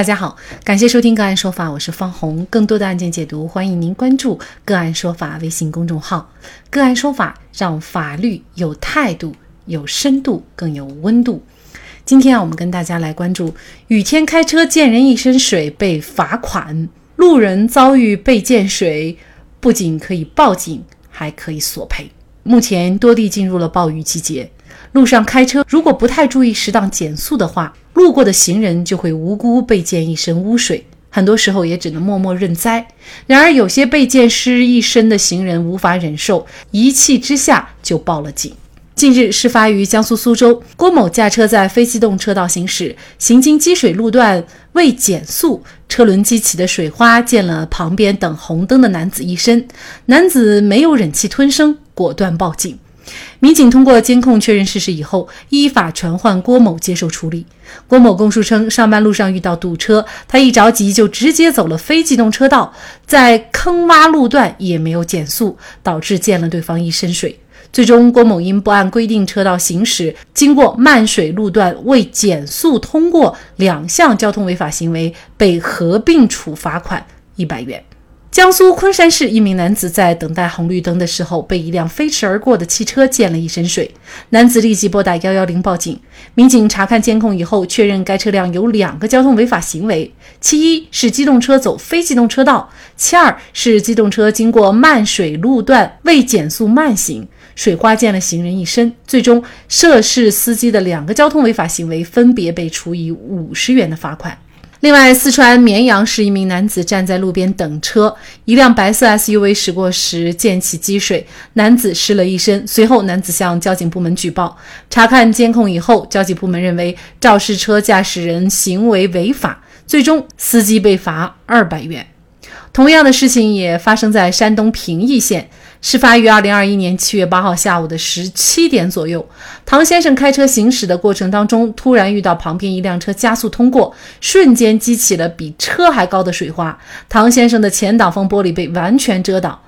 大家好，感谢收听个案说法，我是方红。更多的案件解读，欢迎您关注个案说法微信公众号。个案说法让法律有态度、有深度、更有温度。今天啊，我们跟大家来关注：雨天开车溅人一身水被罚款，路人遭遇被溅水，不仅可以报警，还可以索赔。目前多地进入了暴雨季节，路上开车如果不太注意适当减速的话，路过的行人就会无辜被溅一身污水，很多时候也只能默默认栽。然而，有些被溅湿一身的行人无法忍受，一气之下就报了警。近日，事发于江苏苏州，郭某驾车在非机动车道行驶，行经积水路段未减速，车轮激起的水花溅了旁边等红灯的男子一身，男子没有忍气吞声，果断报警。民警通过监控确认事实以后，依法传唤郭某接受处理。郭某供述称，上班路上遇到堵车，他一着急就直接走了非机动车道，在坑洼路段也没有减速，导致溅了对方一身水。最终，郭某因不按规定车道行驶，经过漫水路段未减速通过两项交通违法行为，被合并处罚款一百元。江苏昆山市一名男子在等待红绿灯的时候，被一辆飞驰而过的汽车溅了一身水。男子立即拨打幺幺零报警。民警查看监控以后，确认该车辆有两个交通违法行为：其一是机动车走非机动车道，其二是机动车经过漫水路段未减速慢行，水花溅了行人一身。最终，涉事司机的两个交通违法行为分别被处以五十元的罚款。另外，四川绵阳市一名男子站在路边等车，一辆白色 SUV 驶过时溅起积水，男子湿了一身。随后，男子向交警部门举报。查看监控以后，交警部门认为肇事车驾驶人行为违法，最终司机被罚二百元。同样的事情也发生在山东平邑县。事发于二零二一年七月八号下午的十七点左右，唐先生开车行驶的过程当中，突然遇到旁边一辆车加速通过，瞬间激起了比车还高的水花，唐先生的前挡风玻璃被完全遮挡。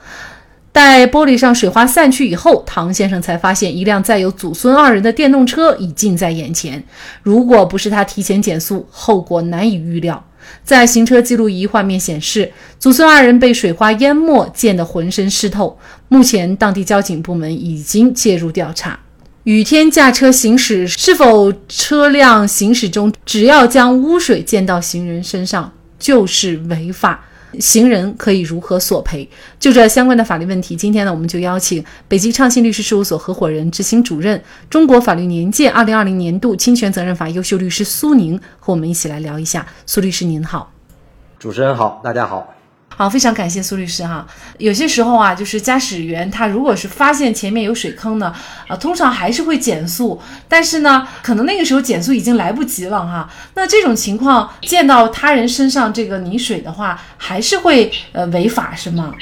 待玻璃上水花散去以后，唐先生才发现一辆载有祖孙二人的电动车已近在眼前。如果不是他提前减速，后果难以预料。在行车记录仪画面显示，祖孙二人被水花淹没，溅得浑身湿透。目前，当地交警部门已经介入调查。雨天驾车行驶，是否车辆行驶中只要将污水溅到行人身上就是违法？行人可以如何索赔？就这相关的法律问题，今天呢，我们就邀请北京畅信律师事务所合伙人、执行主任、中国法律年鉴二零二零年度侵权责任法优秀律师苏宁和我们一起来聊一下。苏律师您好，主持人好，大家好。好，非常感谢苏律师哈。有些时候啊，就是驾驶员他如果是发现前面有水坑呢，啊，通常还是会减速，但是呢，可能那个时候减速已经来不及了哈。那这种情况溅到他人身上这个泥水的话，还是会呃违法是吗？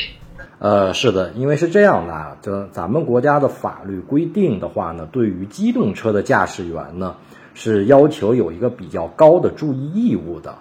呃，是的，因为是这样的啊，就咱们国家的法律规定的话呢，对于机动车的驾驶员呢，是要求有一个比较高的注意义务的。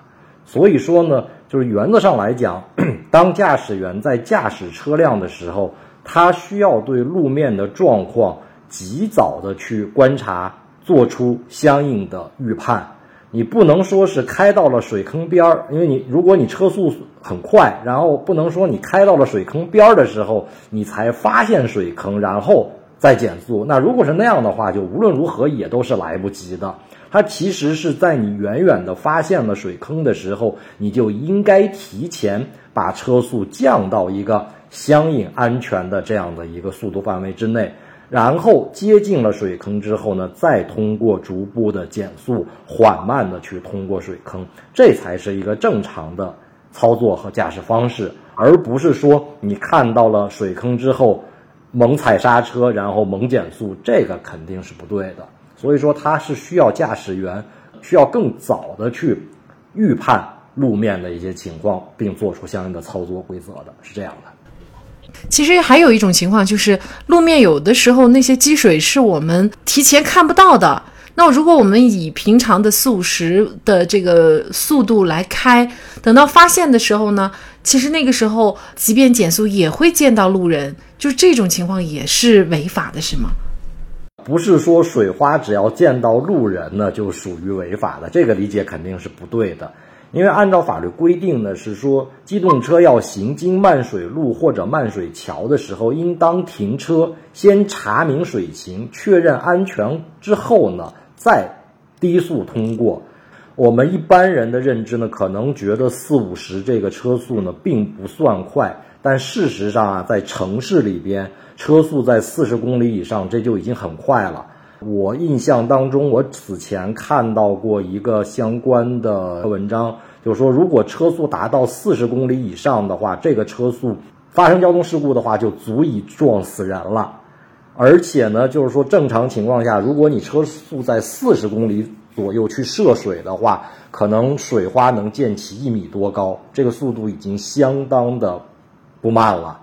所以说呢，就是原则上来讲，当驾驶员在驾驶车辆的时候，他需要对路面的状况及早的去观察，做出相应的预判。你不能说是开到了水坑边儿，因为你如果你车速很快，然后不能说你开到了水坑边儿的时候，你才发现水坑，然后再减速。那如果是那样的话，就无论如何也都是来不及的。它其实是在你远远的发现了水坑的时候，你就应该提前把车速降到一个相应安全的这样的一个速度范围之内，然后接近了水坑之后呢，再通过逐步的减速，缓慢的去通过水坑，这才是一个正常的操作和驾驶方式，而不是说你看到了水坑之后猛踩刹车，然后猛减速，这个肯定是不对的。所以说，它是需要驾驶员需要更早的去预判路面的一些情况，并做出相应的操作规则的，是这样的。其实还有一种情况，就是路面有的时候那些积水是我们提前看不到的。那如果我们以平常的四五十的这个速度来开，等到发现的时候呢，其实那个时候即便减速也会见到路人，就这种情况也是违法的，是吗？不是说水花只要溅到路人呢就属于违法的，这个理解肯定是不对的。因为按照法律规定呢，是说机动车要行经漫水路或者漫水桥的时候，应当停车，先查明水情，确认安全之后呢，再低速通过。我们一般人的认知呢，可能觉得四五十这个车速呢，并不算快，但事实上啊，在城市里边，车速在四十公里以上，这就已经很快了。我印象当中，我此前看到过一个相关的文章，就是说，如果车速达到四十公里以上的话，这个车速发生交通事故的话，就足以撞死人了。而且呢，就是说，正常情况下，如果你车速在四十公里左右去涉水的话，可能水花能溅起一米多高，这个速度已经相当的不慢了。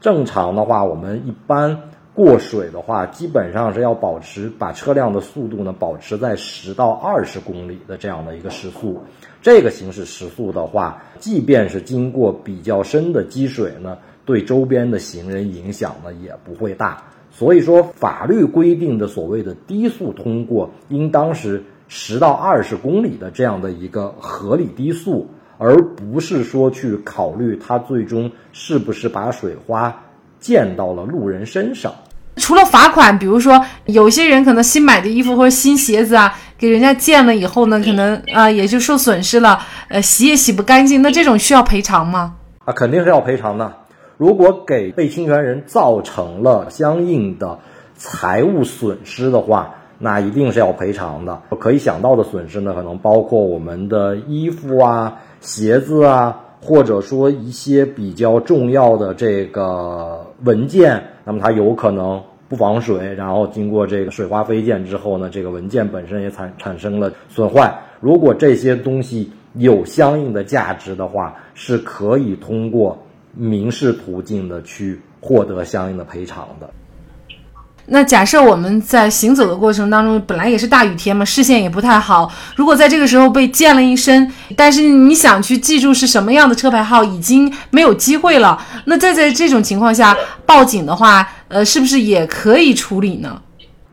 正常的话，我们一般。过水的话，基本上是要保持把车辆的速度呢保持在十到二十公里的这样的一个时速。这个行驶时速的话，即便是经过比较深的积水呢，对周边的行人影响呢也不会大。所以说，法律规定的所谓的低速通过，应当是十到二十公里的这样的一个合理低速，而不是说去考虑他最终是不是把水花。溅到了路人身上，除了罚款，比如说有些人可能新买的衣服或者新鞋子啊，给人家溅了以后呢，可能啊也就受损失了，呃，洗也洗不干净，那这种需要赔偿吗？啊，肯定是要赔偿的。如果给被侵权人造成了相应的财务损失的话，那一定是要赔偿的。可以想到的损失呢，可能包括我们的衣服啊、鞋子啊。或者说一些比较重要的这个文件，那么它有可能不防水，然后经过这个水花飞溅之后呢，这个文件本身也产产生了损坏。如果这些东西有相应的价值的话，是可以通过民事途径的去获得相应的赔偿的。那假设我们在行走的过程当中，本来也是大雨天嘛，视线也不太好。如果在这个时候被溅了一身，但是你想去记住是什么样的车牌号，已经没有机会了。那在在这种情况下报警的话，呃，是不是也可以处理呢？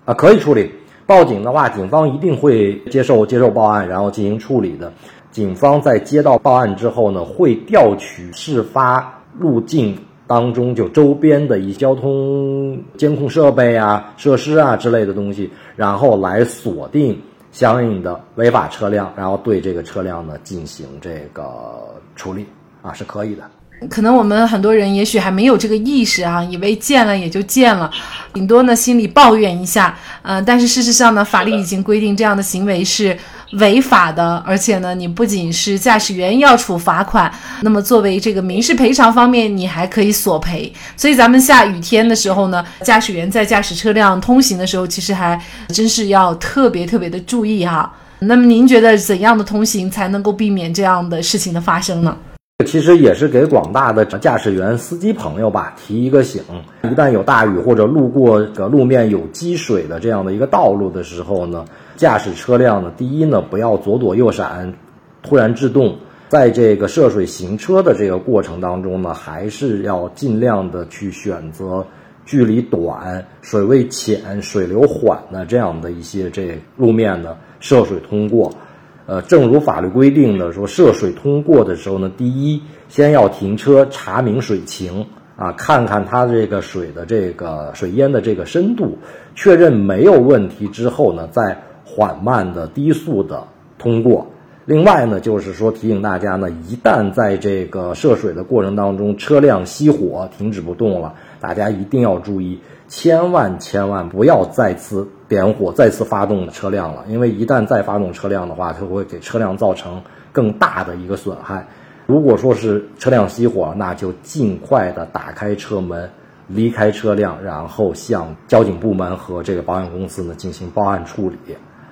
啊，可以处理。报警的话，警方一定会接受接受报案，然后进行处理的。警方在接到报案之后呢，会调取事发路径。当中就周边的一交通监控设备啊、设施啊之类的东西，然后来锁定相应的违法车辆，然后对这个车辆呢进行这个处理啊，是可以的。可能我们很多人也许还没有这个意识啊，以为见了也就见了，顶多呢心里抱怨一下，嗯，但是事实上呢，法律已经规定这样的行为是。违法的，而且呢，你不仅是驾驶员要处罚款，那么作为这个民事赔偿方面，你还可以索赔。所以咱们下雨天的时候呢，驾驶员在驾驶车辆通行的时候，其实还真是要特别特别的注意哈。那么您觉得怎样的通行才能够避免这样的事情的发生呢？其实也是给广大的驾驶员、司机朋友吧提一个醒：一旦有大雨或者路过个路面有积水的这样的一个道路的时候呢。驾驶车辆呢，第一呢，不要左躲右闪，突然制动。在这个涉水行车的这个过程当中呢，还是要尽量的去选择距离短、水位浅、水流缓的这样的一些这路面呢涉水通过。呃，正如法律规定的说，涉水通过的时候呢，第一先要停车查明水情啊，看看它这个水的这个水淹的这个深度，确认没有问题之后呢，再。缓慢的、低速的通过。另外呢，就是说提醒大家呢，一旦在这个涉水的过程当中，车辆熄火停止不动了，大家一定要注意，千万千万不要再次点火、再次发动车辆了，因为一旦再发动车辆的话，它会给车辆造成更大的一个损害。如果说是车辆熄火，那就尽快的打开车门，离开车辆，然后向交警部门和这个保险公司呢进行报案处理。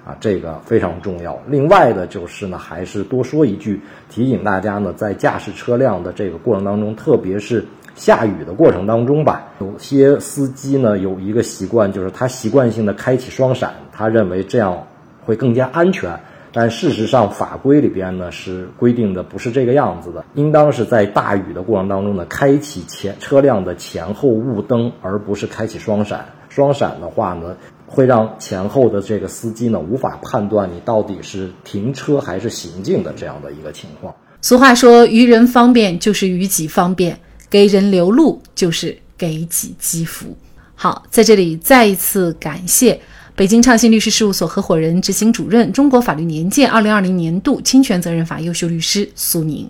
啊，这个非常重要。另外的就是呢，还是多说一句，提醒大家呢，在驾驶车辆的这个过程当中，特别是下雨的过程当中吧，有些司机呢有一个习惯，就是他习惯性的开启双闪，他认为这样会更加安全。但事实上，法规里边呢是规定的不是这个样子的，应当是在大雨的过程当中呢，开启前车辆的前后雾灯，而不是开启双闪。双闪的话呢，会让前后的这个司机呢无法判断你到底是停车还是行进的这样的一个情况。俗话说，于人方便就是于己方便，给人留路就是给己积福。好，在这里再一次感谢北京畅信律师事务所合伙人、执行主任、中国法律年鉴二零二零年度侵权责任法优秀律师苏宁。